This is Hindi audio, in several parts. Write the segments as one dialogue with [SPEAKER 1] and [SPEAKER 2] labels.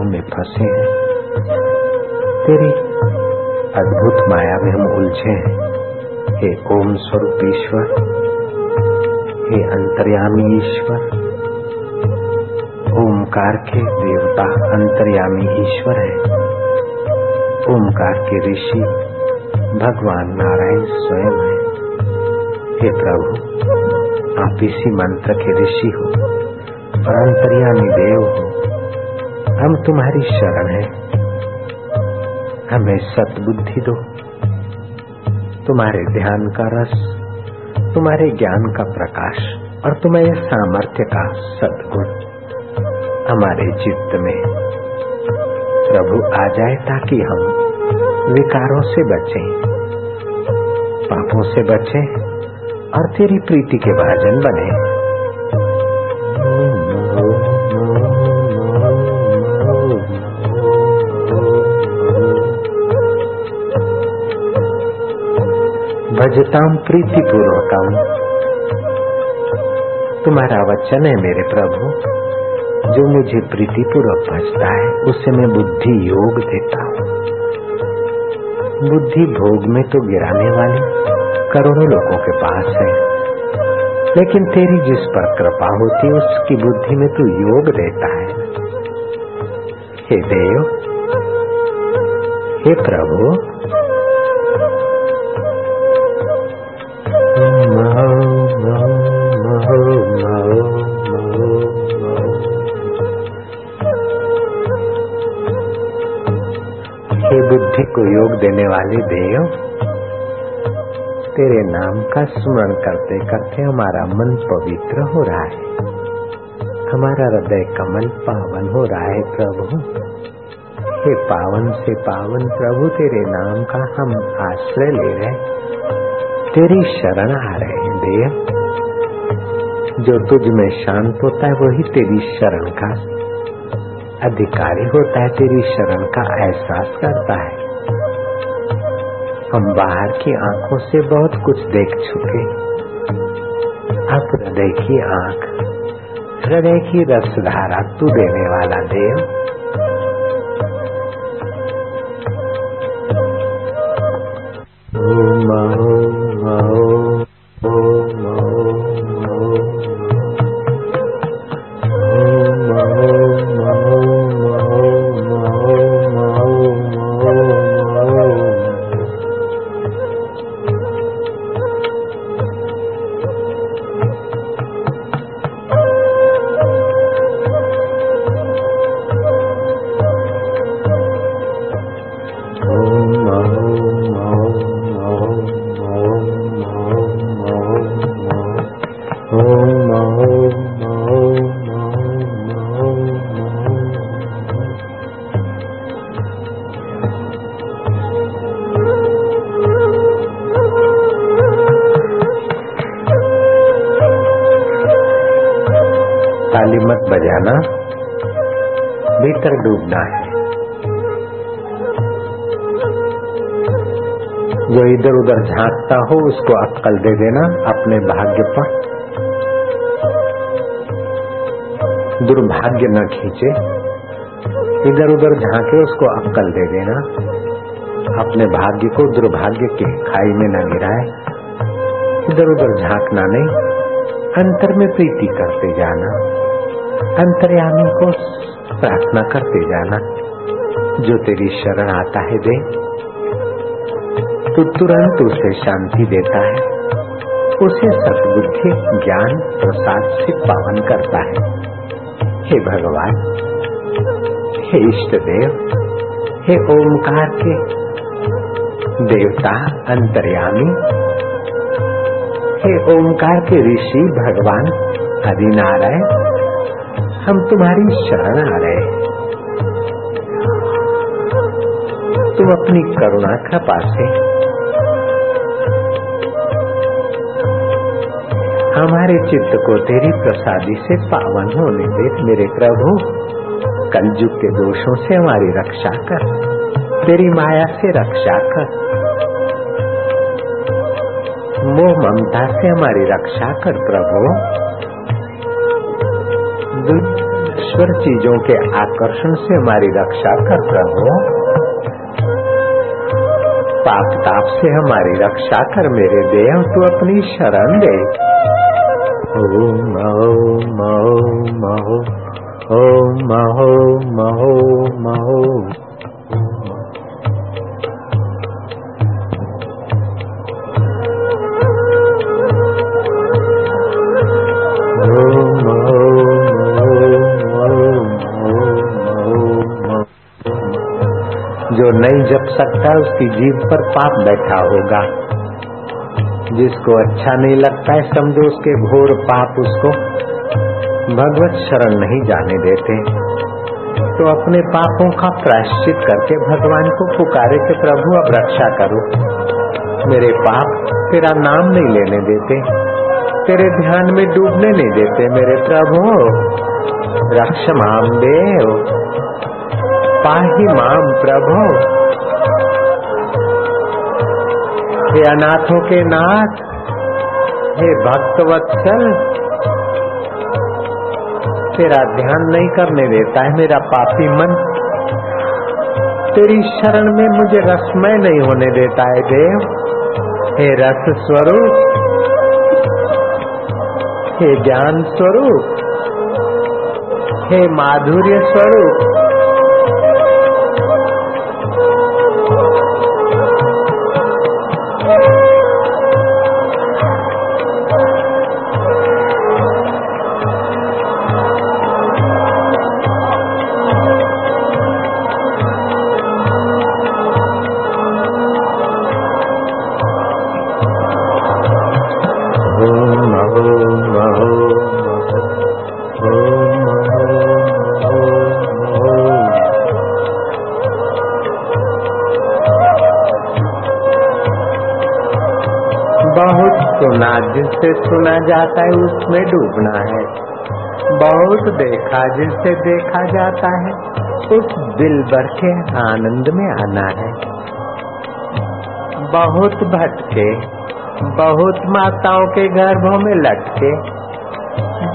[SPEAKER 1] विकारों में फंसे हैं। तेरी अद्भुत माया में हम उलझे हैं। हे ओम स्वरूप ईश्वर, हे अंतर्यामी ईश्वर, ओमकार के देवता अंतर्यामी ईश्वर है। ओमकार के ऋषि भगवान नारायण स्वयं है। हे प्रभु, आप इसी मंत्र के ऋषि हो और अंतर्यामी देव हो। हम तुम्हारी शरण है। हमें सतबुद्धि दो। तुम्हारे ध्यान का रस, तुम्हारे ज्ञान का प्रकाश और तुम्हारे सामर्थ्य का सदगुण हमारे चित्त में। प्रभु आ जाए ताकि हम विकारों से बचें, पापों से बचें और तेरी प्रीति के भाजन बने। भजताम प्रीति पूर्वकम तुम्हारा वचन है मेरे प्रभु, जो मुझे प्रीति पूर्वक भजता है उसे मैं बुद्धि योग देता हूँ। बुद्धि भोग में तो गिराने वाली करोड़ों लोगों के पास है, लेकिन तेरी जिस पर कृपा होती है, उसकी बुद्धि में तू योग देता है। हे देव, हे प्रभु वाले देव। तेरे नाम का स्मरण करते करते हमारा मन पवित्र हो रहा है। हमारा हृदय कमल पावन हो रहा है प्रभु। हे पावन से पावन प्रभु, तेरे नाम का हम आश्रय ले रहे तेरी शरण आ रहे हैं देव। जो तुझ में शांत होता है, वही तेरी शरण का अधिकारी होता है। तेरी शरण का एहसास करता है। हम बाहर की आँखों से बहुत कुछ देख चुके अब हृदय की आँख, हृदय की रसधारा तू देने वाला देव उधर हो उसको अक्कल दे देना, अपने भाग्य पर। दुर्भाग्य न खींचे। इधर उधर झांके उसको अक्कल दे देना। अपने भाग्य को दुर्भाग्य के खाई में न गिराए। इधर उधर झांकना नहीं, अंतर में प्रीति करते जाना। अंतर्यामी को प्रार्थना करते जाना। जो तेरी शरण आता है दे तो तुरंत उसे शांति देता है। उसे सदबुद्धि, ज्ञान, प्रसाद से पावन करता है। हे भगवान, हे इष्ट देव, हे ओमकार के देवता अंतर्यामी, हे ओमकार के ऋषि भगवान हरिनारायण, हम तुम्हारी शरण आ रहे तुम अपनी करुणा कृपा से हमारे चित्त को तेरी प्रसादी से पावन होने दे मेरे प्रभु। कलयुग के दोषों से हमारी रक्षा कर। तेरी माया से रक्षा कर। मोह ममता से हमारी रक्षा कर प्रभु। ईश्वर चीज़ों के आकर्षण से हमारी रक्षा कर प्रभु। पाप ताप से हमारी रक्षा कर मेरे देव तू अपनी शरण दे। जो नहीं जप सकता उसकी जीव पर पाप बैठा होगा। जिसको अच्छा नहीं लगता है, समझो उसके घोर पाप उसको भगवत शरण नहीं जाने देते। तो अपने पापों का प्रायश्चित करके भगवान को पुकारे के प्रभु, अब रक्षा करो। मेरे पाप तेरा नाम नहीं लेने देते, तेरे ध्यान में डूबने नहीं देते मेरे प्रभु। रक्ष माम देव, पाही माम प्रभु। हे अनाथों के नाथ। हे भक्त वत्सल, तेरा ध्यान नहीं करने देता है मेरा पापी मन। तेरी शरण में मुझे रसमय नहीं होने देता है देव। हे रस स्वरूप, हे ज्ञान स्वरूप, हे माधुर्य स्वरूप सुना सुना जाता है, उसमें डूबना है। बहुत देखा जिससे देखा जाता है, उस दिल भर के आनंद में आना है। बहुत भटके, बहुत माताओं के गर्भों में लटके,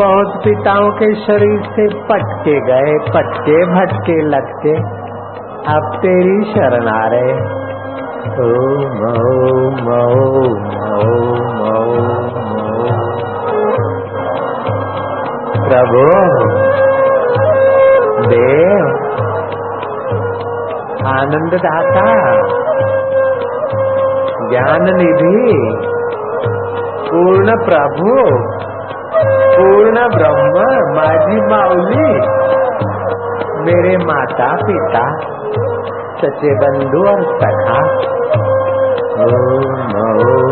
[SPEAKER 1] बहुत पिताओं के शरीर से पटके गए, पटके भटके लटके, अब तेरी शरण आ रहे ओम ओम ओम प्रभु, देव आनंद दाता ज्ञान निधि पूर्ण प्रभु, पूर्ण ब्रह्म माझी माऊली, मेरे माता पिता सचे बंधु और सखा। ओम ओम।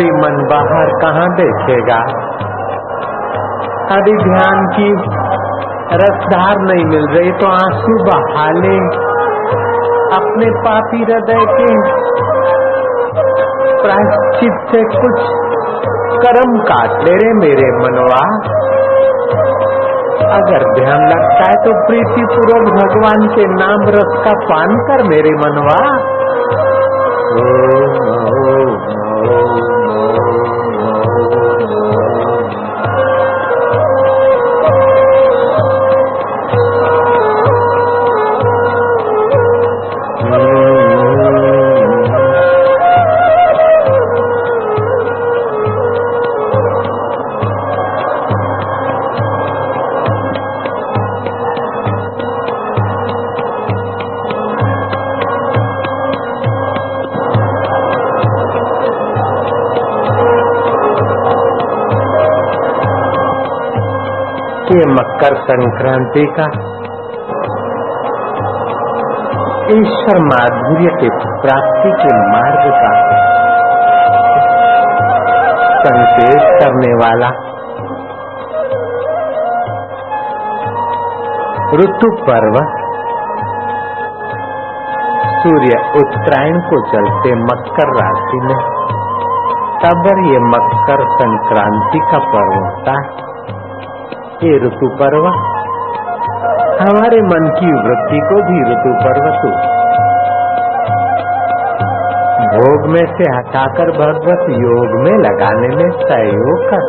[SPEAKER 1] पापी मन बाहर कहाँ देखेगा? अभी ध्यान की रसधार नहीं मिल रही तो आँसू बहा ले। अपने पापी हृदय के प्रायश्चित से कुछ कर्म काट ले रे मेरे मनवा। अगर ध्यान लगता है तो प्रीति पूर्वक भगवान के नाम रस का पान कर मेरे मनवा। ओ, मकर संक्रांति का ईश्वर माधुर्य के प्राप्ति के मार्ग का संकेत करने वाला ऋतु पर्व। सूर्य उत्तरायण को चलते मकर राशि में। तब ये मकर संक्रांति का पर्व होता है। ये ऋतु पर्व हमारे मन की वृत्ति को भी ऋतु पर्व तो। भोग में से हटाकर भगवत योग में लगाने में सहयोग कर।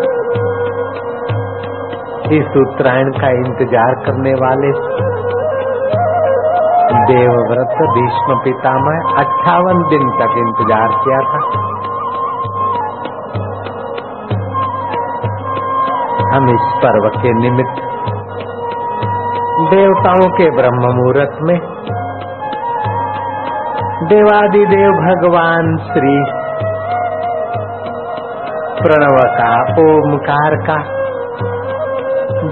[SPEAKER 1] इस उत्तरायण का इंतज़ार करने वाले देवव्रत भीष्म पितामह अट्ठावन दिन तक इंतज़ार किया था। हम इस पर्व के निमित्त देवताओं के ब्रह्म मुहूर्त में देवादिदेव भगवान श्री प्रणव का ओमकार का,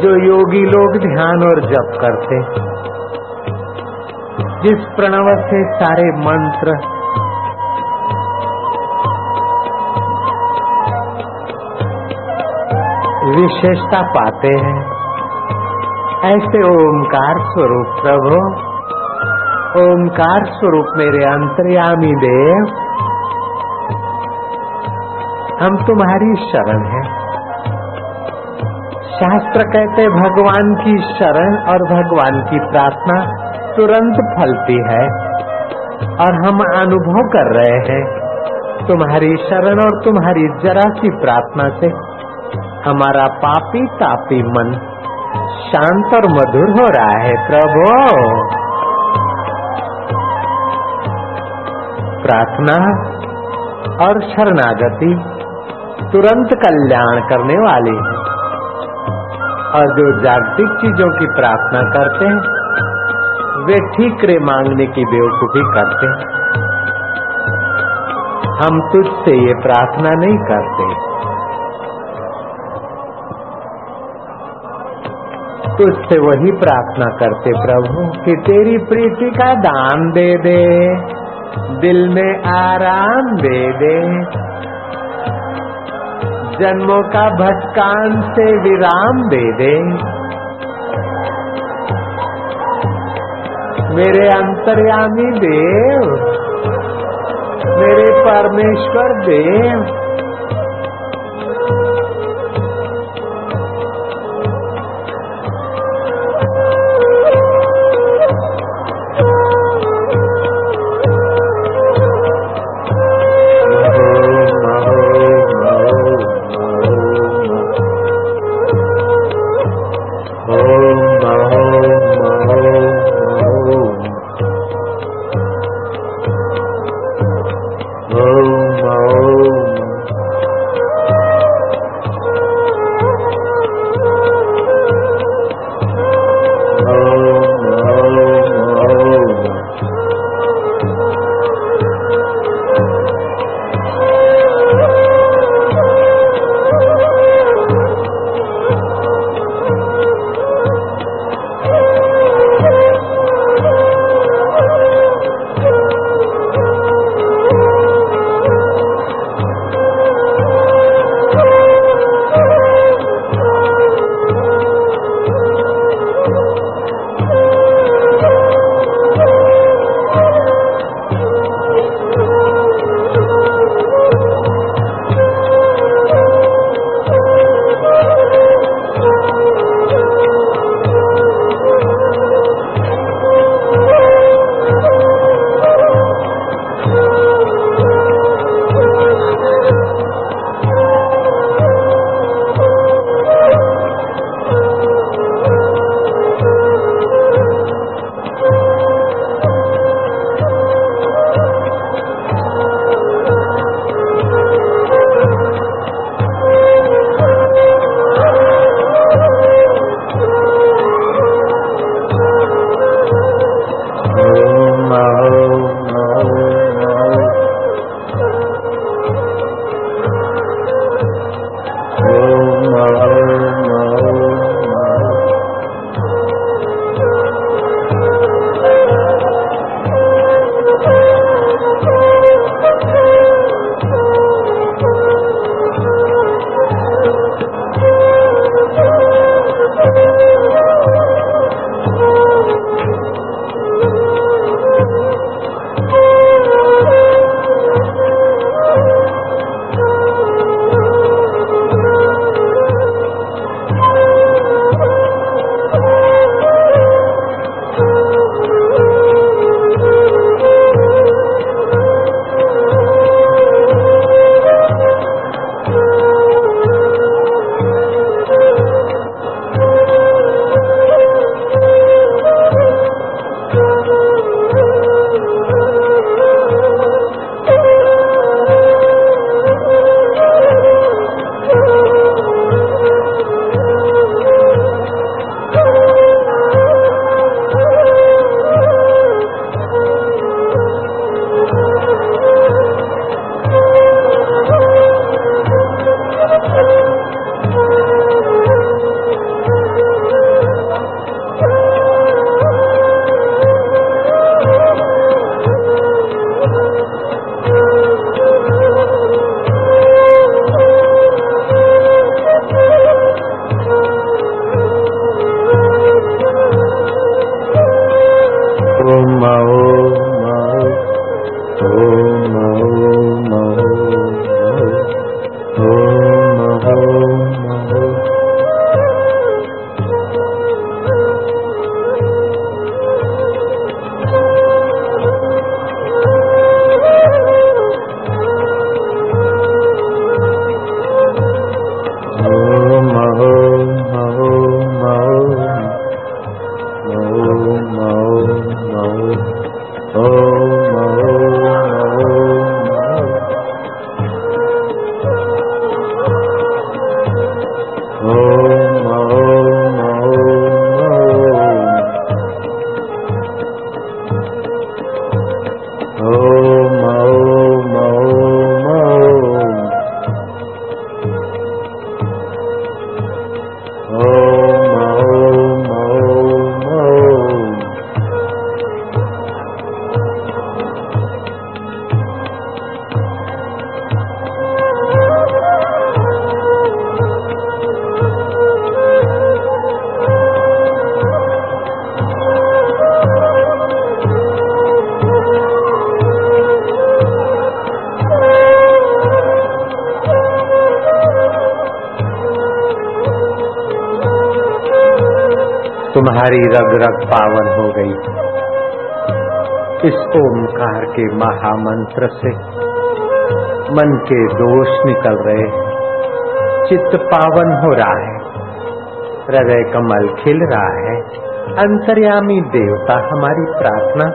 [SPEAKER 1] जो योगी लोग ध्यान और जप करते, जिस प्रणव से सारे मंत्र विशेषता पाते हैं। ऐसे ओमकार स्वरूप प्रभु ओमकार स्वरूप मेरे अंतर्यामी देव, हम तुम्हारी शरण है। शास्त्र कहते भगवान की शरण और भगवान की प्रार्थना तुरंत फलती है और हम अनुभव कर रहे हैं। तुम्हारी शरण और तुम्हारी जरा सी प्रार्थना से हमारा पापी तापी मन शांत और मधुर हो रहा है, प्रभु। प्रार्थना और शरणागति तुरंत कल्याण करने वाली है। और जो जागतिक चीज़ों की प्रार्थना करते हैं, वे ठीकरे मांगने की बेवकूफ़ी करते हैं। हम तुझसे ये प्रार्थना नहीं करते। तुझसे वही प्रार्थना करते प्रभु, कि तेरी प्रीति का दान दे दे, दिल में आराम दे दे। जन्मों का भटकान से विराम दे दे। मेरे अंतर्यामी देव, मेरे परमेश्वर देव तुम्हारी रग रग पावन हो गई। इस ओमकार के महामंत्र से मन के दोष निकल रहे। चित्त पावन हो रहा है, हृदय कमल खिल रहा है। अंतर्यामी देवता हमारी प्रार्थना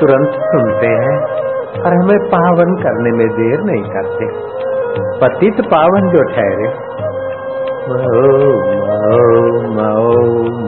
[SPEAKER 1] तुरंत सुनते हैं और हमें पावन करने में देर नहीं करते। पतित पावन जो ठहरे ओम ओम ओम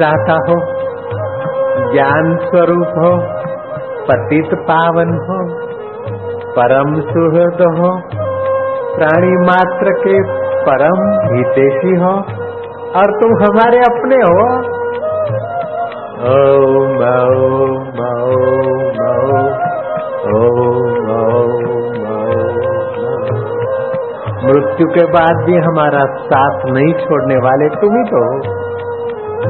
[SPEAKER 1] दाता हो ज्ञान स्वरूप हो पतित पावन हो परम सुहृद हो प्राणी मात्र के परम हितेशी हो और तुम हमारे अपने हो ओम ओम ओम ओम मृत्यु के बाद भी हमारा साथ नहीं छोड़ने वाले तुम ही तो हो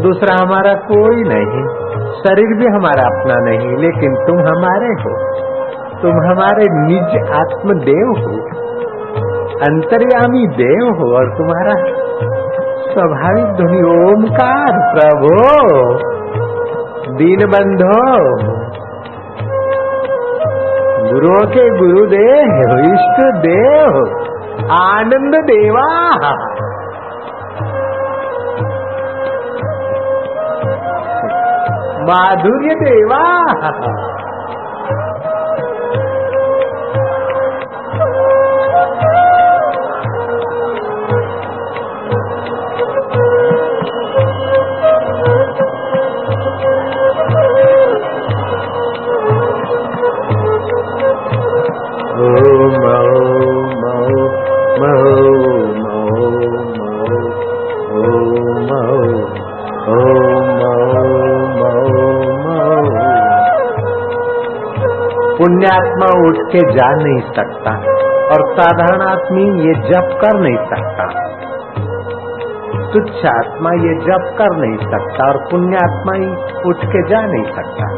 [SPEAKER 1] दूसरा हमारा कोई नहीं। शरीर भी हमारा अपना नहीं, लेकिन तुम हमारे हो। तुम हमारे निज आत्मदेव हो। अंतर्यामी देव हो और तुम्हारा स्वाभाविक ध्वनि ओमकार, प्रभो। दीन बंधो गुरुओं के गुरुदेव इष्ट देव आनंद देवा माधुर्य देवा। उठ के जा नहीं सकता और साधारण आदमी ये जप कर नहीं सकता। तुच्छ आत्मा ये जप कर नहीं सकता और पुण्य आत्मा ही उठ के जा नहीं सकता।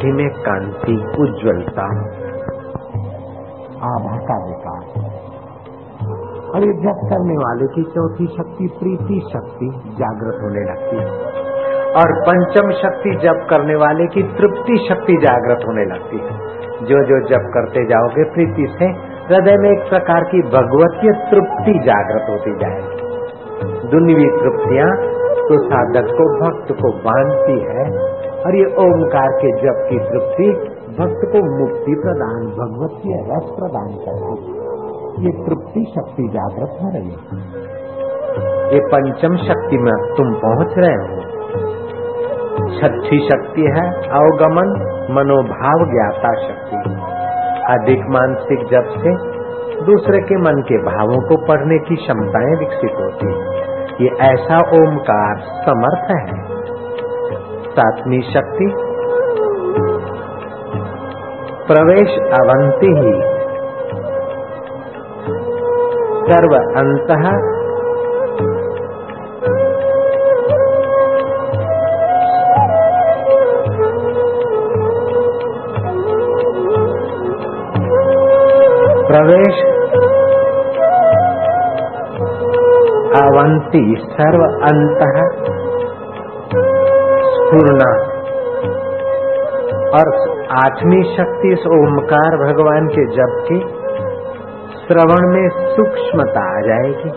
[SPEAKER 1] मुट्ठी में कांति, उज्ज्वलता। आभा विकास और ये करने वाले की चौथी शक्ति, प्रीति शक्ति जागृत होने लगती है। और पंचम शक्ति जप करने वाले की तृप्ति शक्ति जागृत होने लगती है। जो जो जप करते जाओगे प्रीति से, हृदय में एक प्रकार की भगवतीय तृप्ति जागृत होती जाएगी। दुनिवी तृप्तियाँ तो साधक को, भक्त को बांधती है। और ये ओमकार के जप की तृप्ति भक्त को मुक्ति प्रदान भगवतीय रस प्रदान करती ये तृप्ति शक्ति जागृत हो रही है। ये पंचम शक्ति में तुम पहुँच रहे हो। छठी शक्ति है अवगमन, मनोभाव ज्ञाता शक्ति। अधिक मानसिक जप से दूसरे के मन के भावों को पढ़ने की क्षमताएँ विकसित होती है। ये ऐसा ओमकार समर्थ है। सातवीं शक्ति। प्रवेश अवंती ही। सर्व अंत। प्रवेश अवंती सर्व अंत। पूर्णा। और आठवीं शक्ति इस ओमकार भगवान के जब की श्रवण में सूक्ष्मता आ जाएगी।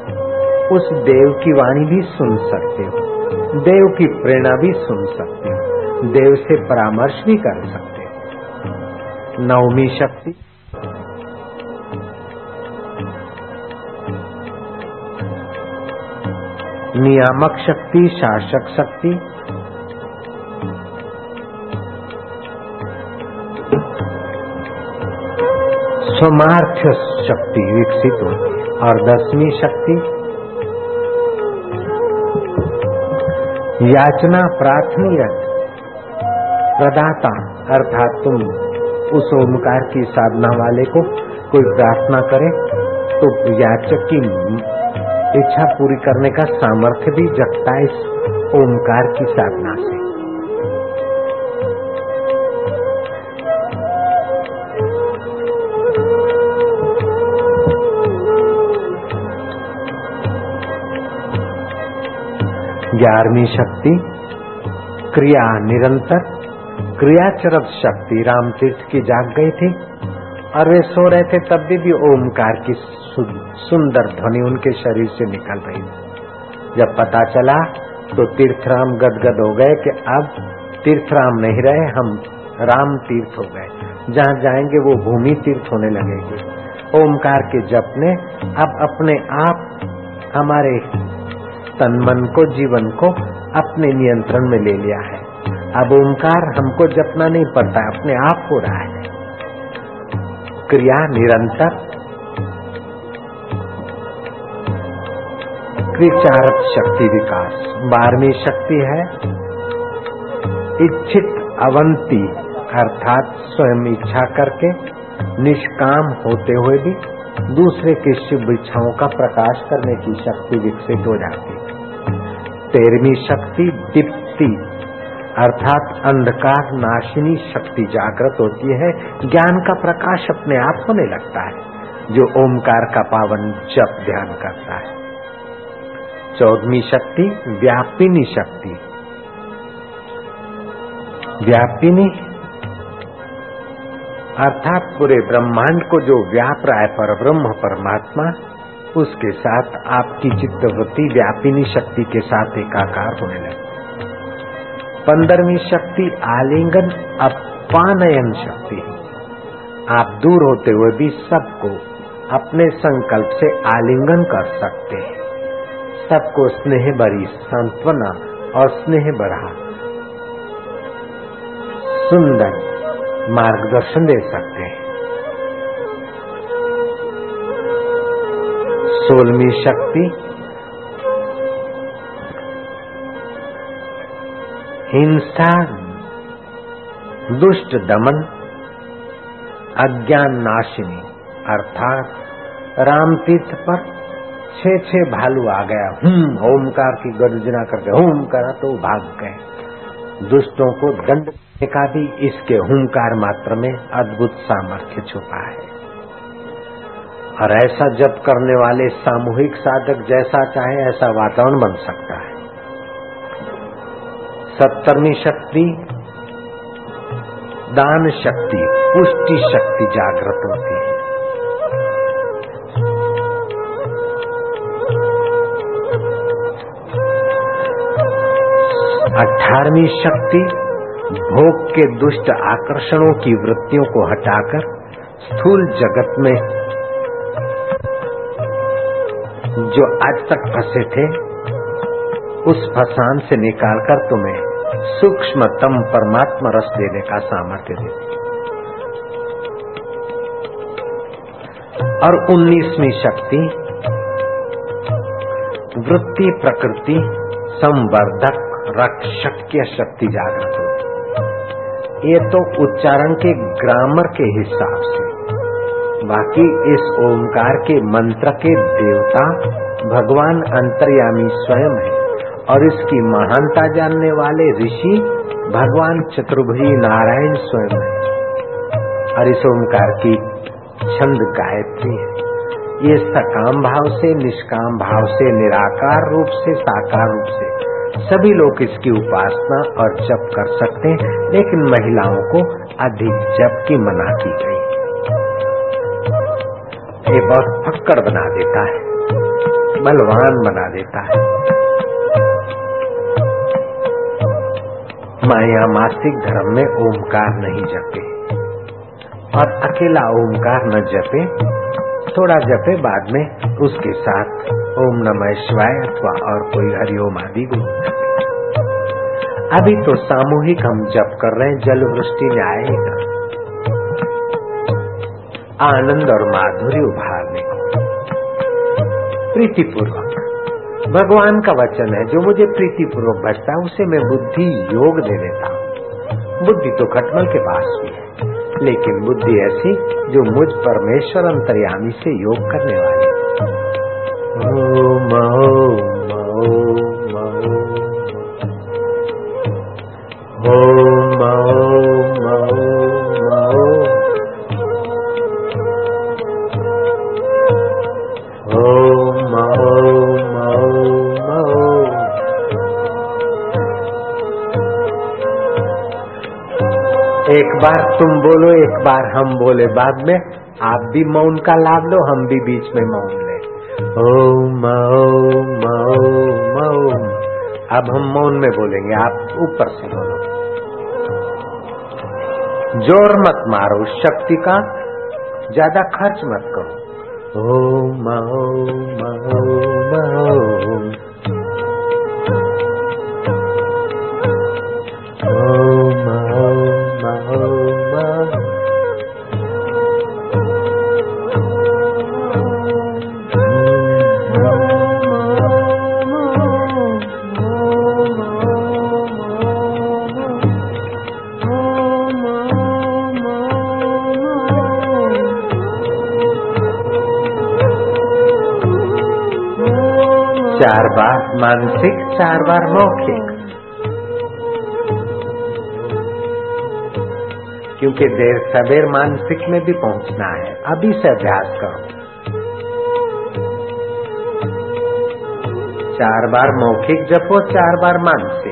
[SPEAKER 1] उस देव की वाणी भी सुन सकते हो। देव की प्रेरणा भी सुन सकते हो। देव से परामर्श भी कर सकते हो। नवमी शक्ति। नियामक शक्ति, शासक शक्ति स्वमार्थ्य शक्ति विकसित है और दसवीं शक्ति याचना प्रार्थनीय प्रदाता, अर्थात तुम उस ओमकार की साधना वाले को कोई प्रार्थना करे तो याचक की इच्छा पूरी करने का सामर्थ्य भी जगता है इस ओमकार की साधना ग्यारहवीं शक्ति क्रिया निरंतर क्रियाचरत शक्ति राम तीर्थ की जाग गई थी और वे सो रहे थे तब भी, भी ओमकार की सुंदर ध्वनि उनके शरीर से निकल रही थी। जब पता चला तो तीर्थराम गदगद हो गए कि अब तीर्थराम नहीं रहे हम राम तीर्थ हो गए। जहाँ जाएँगे वो भूमि तीर्थ होने लगेगी। ओमकार के जप ने अब अपने आप हमारे तन मन को, जीवन को अपने नियंत्रण में ले लिया है। अब ओंकार हमको जपना नहीं पड़ता, अपने आप हो रहा है। क्रिया निरंतर। क्रिचारक शक्ति विकास। बारहवीं शक्ति है इच्छित अवंती, अर्थात स्वयं इच्छा करके निष्काम होते हुए भी दूसरे के शुभ इच्छाओं का प्रकाश करने की शक्ति विकसित हो जाती तेरहवीं शक्ति दीप्ति, अर्थात अंधकार नाशिनी शक्ति जागृत होती है, ज्ञान का प्रकाश अपने आप होने लगता है, जो ओमकार का पावन जप ध्यान करता है। चौदहवीं शक्ति, व्यापिनी शक्ति। व्यापिनी, अर्थात पूरे ब्रह्मांड को जो व्याप रहा है पर ब्रह्म परमात्मा उसके साथ आपकी चित्तवृत्ति व्यापिनी शक्ति के साथ एकाकार होने लगे। पंद्रहवीं शक्ति आलिंगन अपानयन शक्ति है। आप दूर होते हुए भी सबको अपने संकल्प से आलिंगन कर सकते हैं। सबको स्नेह भरी सांत्वना और स्नेह बढ़ा। सुंदर मार्गदर्शन दे सकते हैं। सोलहवीं शक्ति। हिंसा, दुष्ट दमन, अज्ञान नाशिनी, अर्थात राम तीर्थ पर छह छह भालू आ गया। हूम ओमकार की गर्जना करके हूम करा तो भाग गए। दुष्टों को दंड का भी इसके हुंकार मात्र में अद्भुत सामर्थ्य छुपा है। और ऐसा जप करने वाले सामूहिक साधक जैसा चाहे ऐसा वातावरण बन सकता है। सत्तरवीं शक्ति, दान शक्ति, पुष्टि शक्ति जागृत होती है। अठारहवीं शक्ति, भोग के दुष्ट आकर्षणों की वृत्तियों को हटाकर स्थूल जगत में जो आज तक फंसे थे, उस फसान से निकालकर तुम्हें सूक्ष्मतम परमात्मा रस देने का सामर्थ्य देती और उन्नीसवीं शक्ति, वृत्ति, प्रकृति, संवर्धक रक्षक्य शक्ति जागृत ये तो उच्चारण के ग्रामर के हिसाब से बाकी इस ओंकार के मंत्र के देवता भगवान अंतर्यामी स्वयं है और इसकी महानता जानने वाले ऋषि भगवान चतुर्भुजी नारायण स्वयं है। और इस ओंकार की छंद गायत्री है। ये सकाम भाव से, निष्काम भाव से, निराकार रूप से, साकार रूप से सभी लोग इसकी उपासना और जप कर सकते हैं, लेकिन महिलाओं को अधिक जप की मना की गई। ये बहुत फक्कर बना देता है, बलवान बना देता है। माया मासिक धर्म में ओमकार नहीं जपे और अकेला ओमकार न जपे, थोड़ा जपे बाद में उसके साथ ओम नमः शिवाय अथवा और कोई हरिओम आदि गुरु अभी तो सामूहिक हम जप कर रहे हैं जल वृष्टि में आएगा आनंद और माधुर्य उभारने। को प्रीतिपूर्वक। भगवान का वचन है, जो मुझे प्रीतिपूर्वक बचता है, उसे मैं बुद्धि योग दे देता हूँ। बुद्धि तो खटमल के पास भी है, लेकिन बुद्धि ऐसी जो मुझ परमेश्वर अंतर्यामी से योग करने वाली बार हम बोले, बाद में आप भी मौन का लाभ लो, हम भी बीच में मौन ले। ओम ओम ओम ओम। अब हम मौन में बोलेंगे, आप ऊपर से बोलो। ज़ोर मत मारो, शक्ति का ज़्यादा खर्च मत करो। ओम ओम। मानसिक चार बार मौखिक। क्योंकि देर सवेर मानसिक में भी पहुँचना है, अभी से अभ्यास करो। चार बार मौखिक जपो, चार बार मानसिक।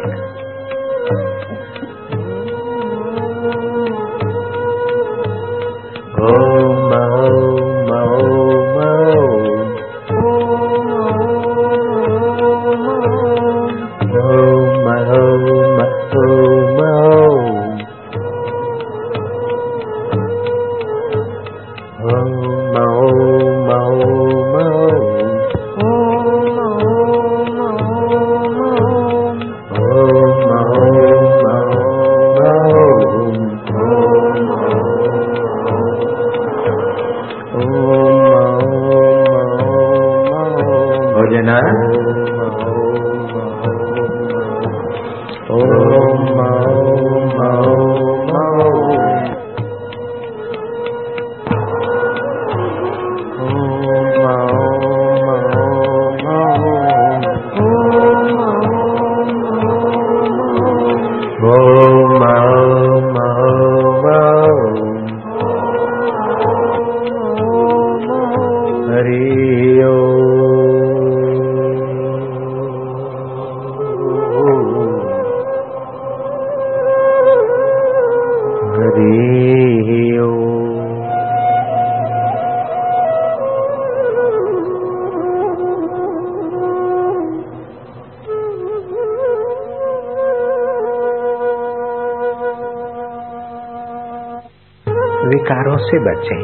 [SPEAKER 1] बचे।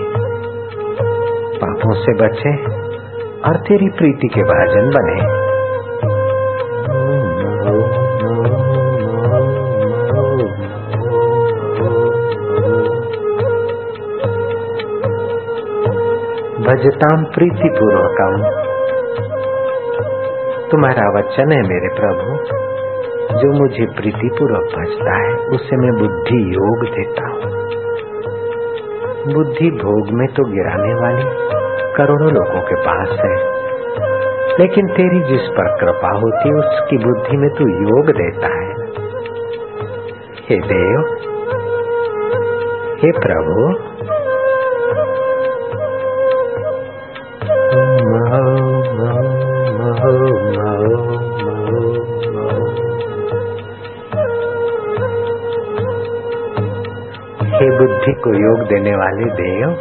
[SPEAKER 1] पापों से बचे और तेरी प्रीति के भाजन बने। भजताम प्रीति पूर्वकम तुम्हारा वचन है मेरे प्रभु, जो मुझे प्रीति पूर्वक भजता है, उसे मैं बुद्धि योग हूँ बुद्धि भोग में तो गिराने वाली करोड़ों लोगों के पास है। लेकिन तेरी जिस पर कृपा होती है उसकी बुद्धि में तू योग देता है। हे देव, हे प्रभु बुद्धि को योग देने वाले देव,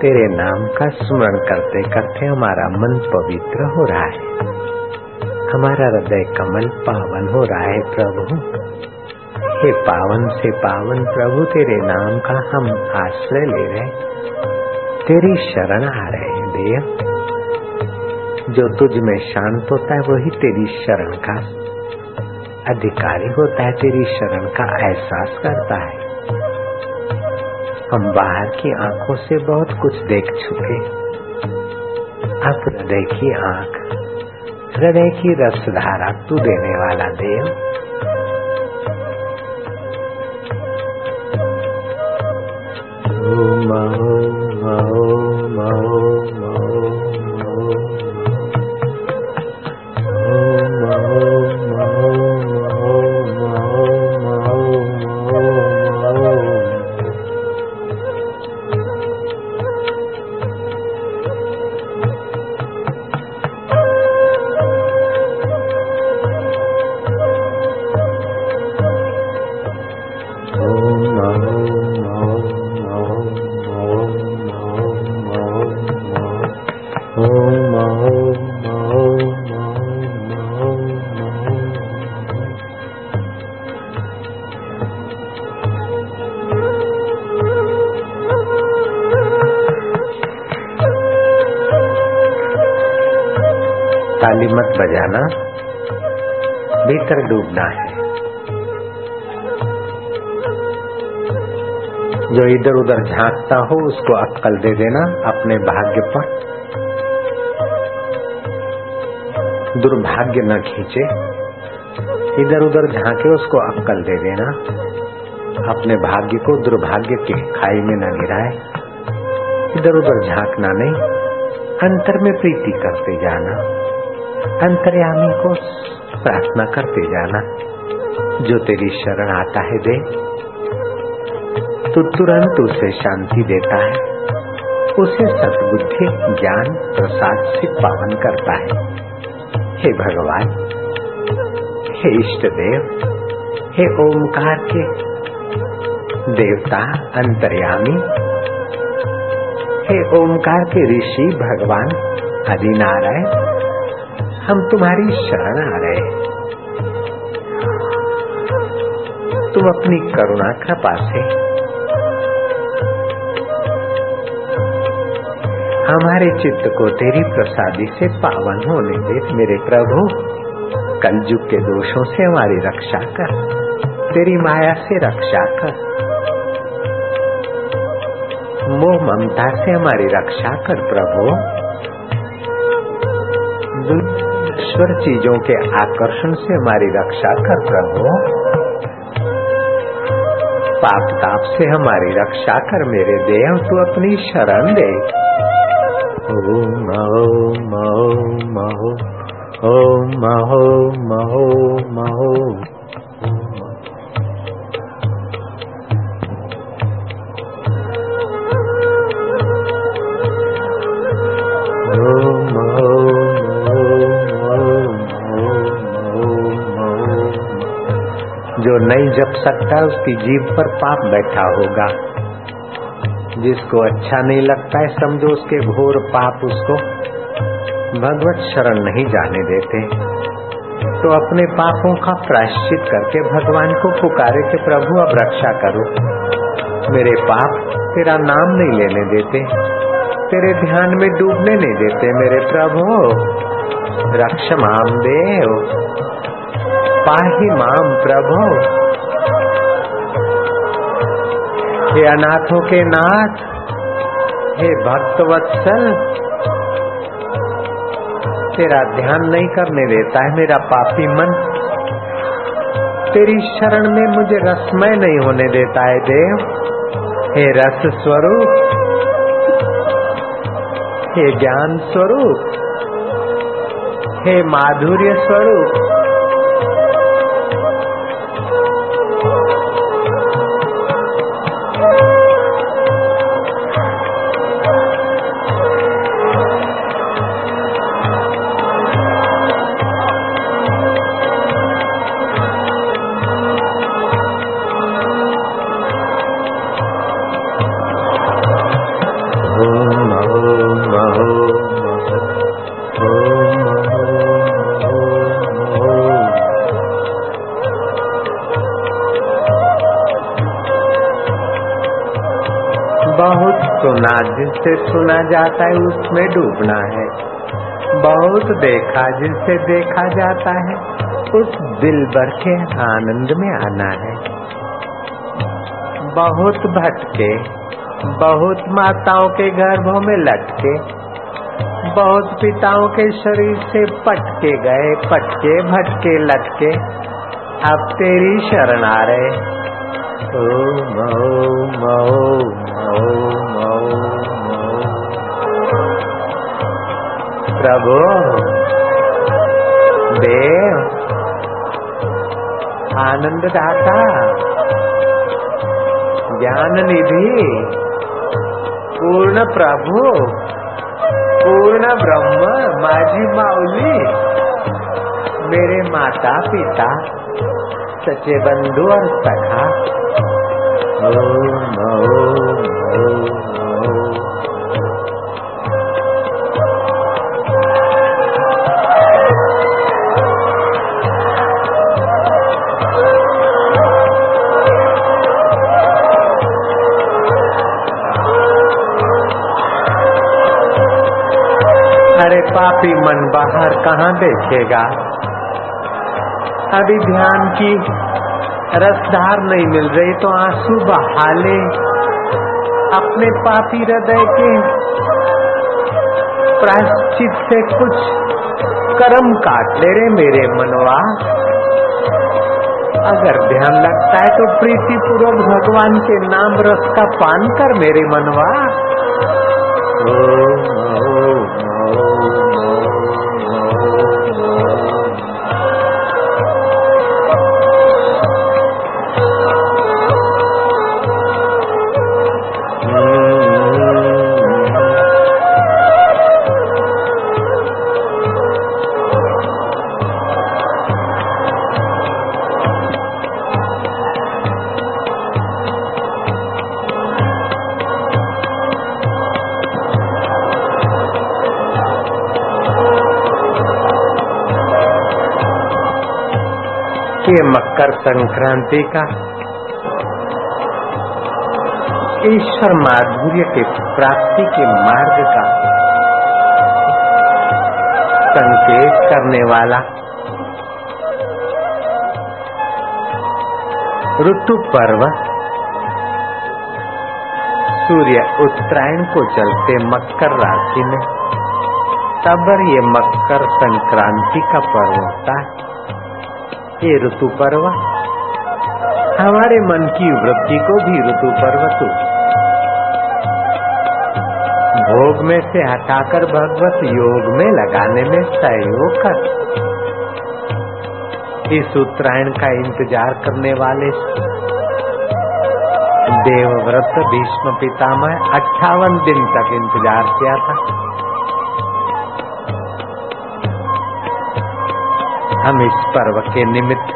[SPEAKER 1] तेरे नाम का स्मरण करते करते हमारा मन पवित्र हो रहा है। हमारा हृदय कमल पावन हो रहा है प्रभु। हे पावन से पावन प्रभु, तेरे नाम का हम आश्रय ले रहे तेरी शरण आ रहे हैं देव। जो तुझ में शांत होता है, वही तेरी शरण का अधिकारी होता है, तेरी शरण का एहसास करता है। हम बाहर की आँखों से बहुत कुछ देख चुके अब हृदय की आँख, हृदय की रसधारा तू देने वाला देव। ताली मत बजाना। भीतर डूबना है। जो इधर उधर झांकता हो, उसको अक्कल दे देना, अपने भाग्य पर। दुर्भाग्य न खींचे। इधर उधर झांके, उसको अक्कल दे देना। अपने भाग्य को दुर्भाग्य के खाई में न गिराए। इधर उधर झांकना नहीं, अंतर में प्रीति करते जाना। अंतर्यामी को प्रार्थना करते जाना। जो तेरी शरण आता है दे। तो तुरंत उसे शांति देता है। उसे सदबुद्धि, ज्ञान, प्रसाद से पावन करता है। हे भगवान, हे इष्ट देव, हे ओमकार के देवता अंतर्यामी, हे ओमकार के ऋषि भगवान आदिनारायण हम तुम्हारी शरण आ रहे तुम अपनी करुणा कृपा से हमारे चित्त को तेरी प्रसादी से पावन होने दे, मेरे प्रभु। कलयुग के दोषों से हमारी रक्षा कर, तेरी माया से रक्षा कर। मोह ममता से हमारी रक्षा कर, प्रभु। ईश्वर चीज़ों के आकर्षण से हमारी रक्षा कर प्रभु। पाप ताप से हमारी रक्षा कर मेरे देव तू अपनी शरण दे। ओम जो नहीं जप सकता, उसकी जीव पर पाप बैठा होगा। जिसको अच्छा नहीं लगता है, समझो उसके घोर पाप उसको भगवत शरण नहीं जाने देते। तो अपने पापों का प्रायश्चित करके भगवान को पुकारे कि प्रभु, अब रक्षा करो। मेरे पाप तेरा नाम नहीं लेने देते, तेरे ध्यान में डूबने नहीं देते मेरे प्रभु। रक्ष माम देव। पाही माम प्रभु। हे अनाथों के नाथ, हे भक्त वत्सल तेरा ध्यान नहीं करने देता है मेरा पापी मन। तेरी शरण में मुझे रसमय नहीं होने देता है देव। हे रस स्वरूप, हे ज्ञान स्वरूप, हे माधुर्य स्वरूप सुना जिससे सुना जाता है, उसमें डूबना है। बहुत देखा जिससे देखा जाता है, उस दिल भर के आनंद में आना है। बहुत भटके, बहुत माताओं के गर्भों में लटके, बहुत पिताओं के शरीर से पटके गए, पटके, भटके, लटके। अब तेरी शरण आ रहे। ओम ओम ओम। प्रभु, देव आनंद दाता ज्ञान निधि पूर्ण प्रभु, पूर्ण ब्रह्म, माझी माऊली, मेरे माता पिता सचे बंधु और सखा। ओम कहाँ देखेगा? अभी ध्यान की रसधार नहीं मिल रही तो आँसू बहा ले। अपने पापी हृदय के प्रायश्चित से कुछ कर्म काट ले रे मेरे मनवा। अगर ध्यान लगता है तो प्रीति पूर्वक भगवान के नाम रस का पान कर मेरे मनवा। ओ संक्रांति का ईश्वर माधुर्य के प्राप्ति के मार्ग का संकेत करने वाला ऋतु पर्व। सूर्य उत्तरायण को चलते मकर राशि में तबर ये मकर संक्रांति का पर्व होता है। ये ऋतु पर्व हमारे मन की वृत्ति को भी ऋतु पर्व तो भोग में से हटाकर भगवत योग में लगाने में सहयोग कर। इस उत्तरायण का इंतज़ार करने वाले देवव्रत भीष्म पितामह अट्ठावन दिन तक इंतज़ार किया था। हम इस पर्व के निमित्त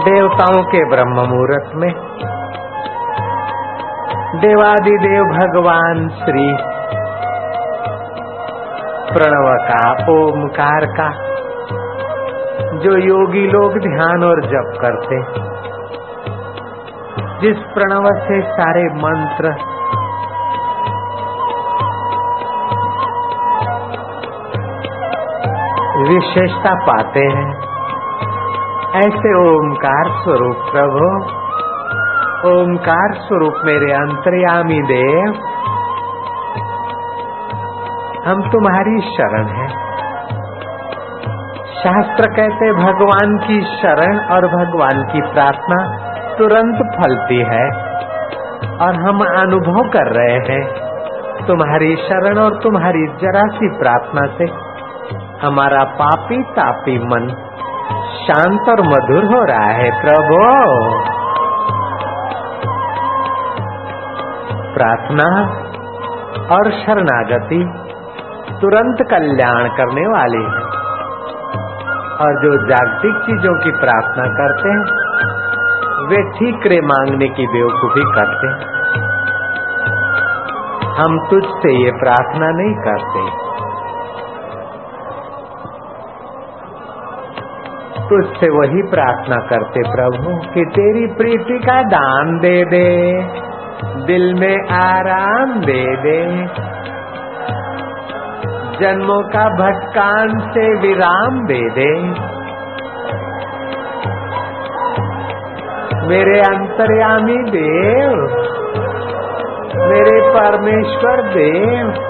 [SPEAKER 1] देवताओं के ब्रह्म मुहूर्त में। देवादिदेव भगवान श्री प्रणव का, ओमकार का, जो योगी लोग ध्यान और जप करते। जिस प्रणव से सारे मंत्र विशेषता पाते हैं। ऐसे ओमकार स्वरूप प्रभु। ओमकार स्वरूप मेरे अंतर्यामी देव, हम तुम्हारी शरण है। शास्त्र कहते भगवान की शरण और भगवान की प्रार्थना तुरंत फलती है और हम अनुभव कर रहे हैं। तुम्हारी शरण और तुम्हारी जरा सी प्रार्थना से हमारा पापी तापी मन शांत और मधुर हो रहा है, प्रभु। प्रार्थना और शरणागति तुरंत कल्याण करने वाली है। और जो जागतिक चीज़ों की प्रार्थना करते हैं, वे ठीक रे मांगने की बेवकूफ़ी करते हैं। हम तुझसे ये प्रार्थना नहीं करते। तुझसे वही प्रार्थना करते, प्रभु, कि तेरी प्रीति का दान दे दे, दिल में आराम दे दे। जन्मों का भटकान से विराम दे दे। मेरे अंतर्यामी देव, मेरे परमेश्वर देव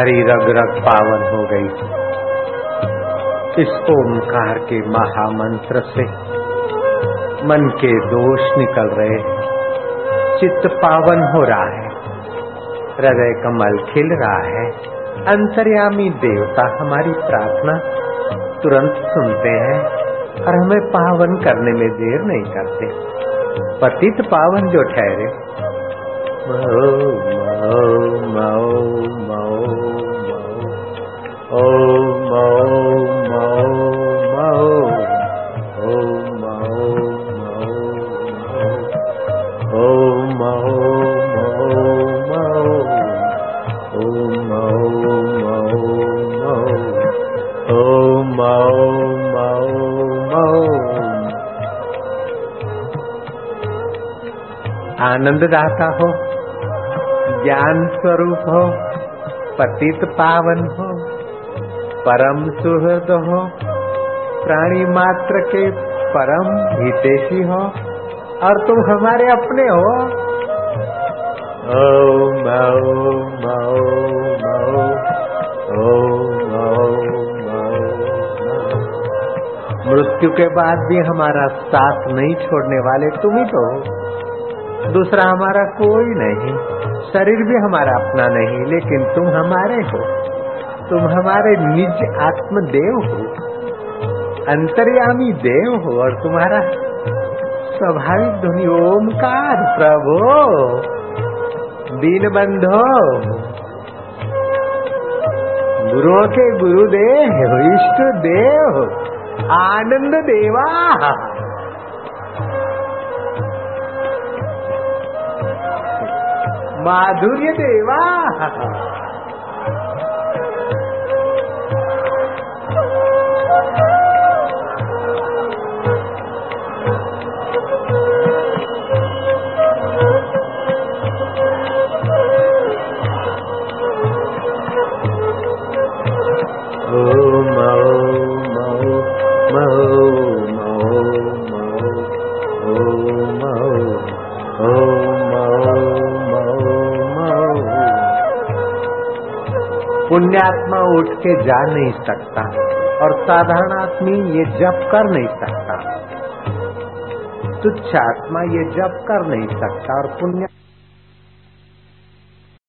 [SPEAKER 1] तुम्हारी रग रग पावन हो गई थी। इस ओमकार के महामंत्र से मन के दोष निकल रहे चित्त पावन हो रहा है। हृदय कमल खिल रहा है। अंतर्यामी देवता हमारी प्रार्थना तुरंत सुनते हैं और हमें पावन करने में देर नहीं करते। पतित पावन जो ठहरे आनंद दाता हो ज्ञान स्वरूप हो, पतित पावन हो, परम सुहृद हो, प्राणी मात्र के परम हितेशी हो, और तुम हमारे अपने हो। मृत्यु के बाद भी हमारा साथ नहीं छोड़ने वाले तुम ही तो हो। दूसरा हमारा कोई नहीं। शरीर भी हमारा अपना नहीं, लेकिन तुम हमारे हो। तुम हमारे निज आत्मदेव हो। अंतर्यामी देव हो और तुम्हारा स्वाभाविक ध्वनि ओमकार प्रभो। दीन बंधो गुरुओं के गुरुदेव इष्ट देव आनंद देवा। माधुर्य देवा। पुण्यात्मा उठ के जा नहीं सकता और साधारण आदमी ये जप कर नहीं सकता। तुच्छ आत्मा ये जप कर नहीं सकता और पुण्य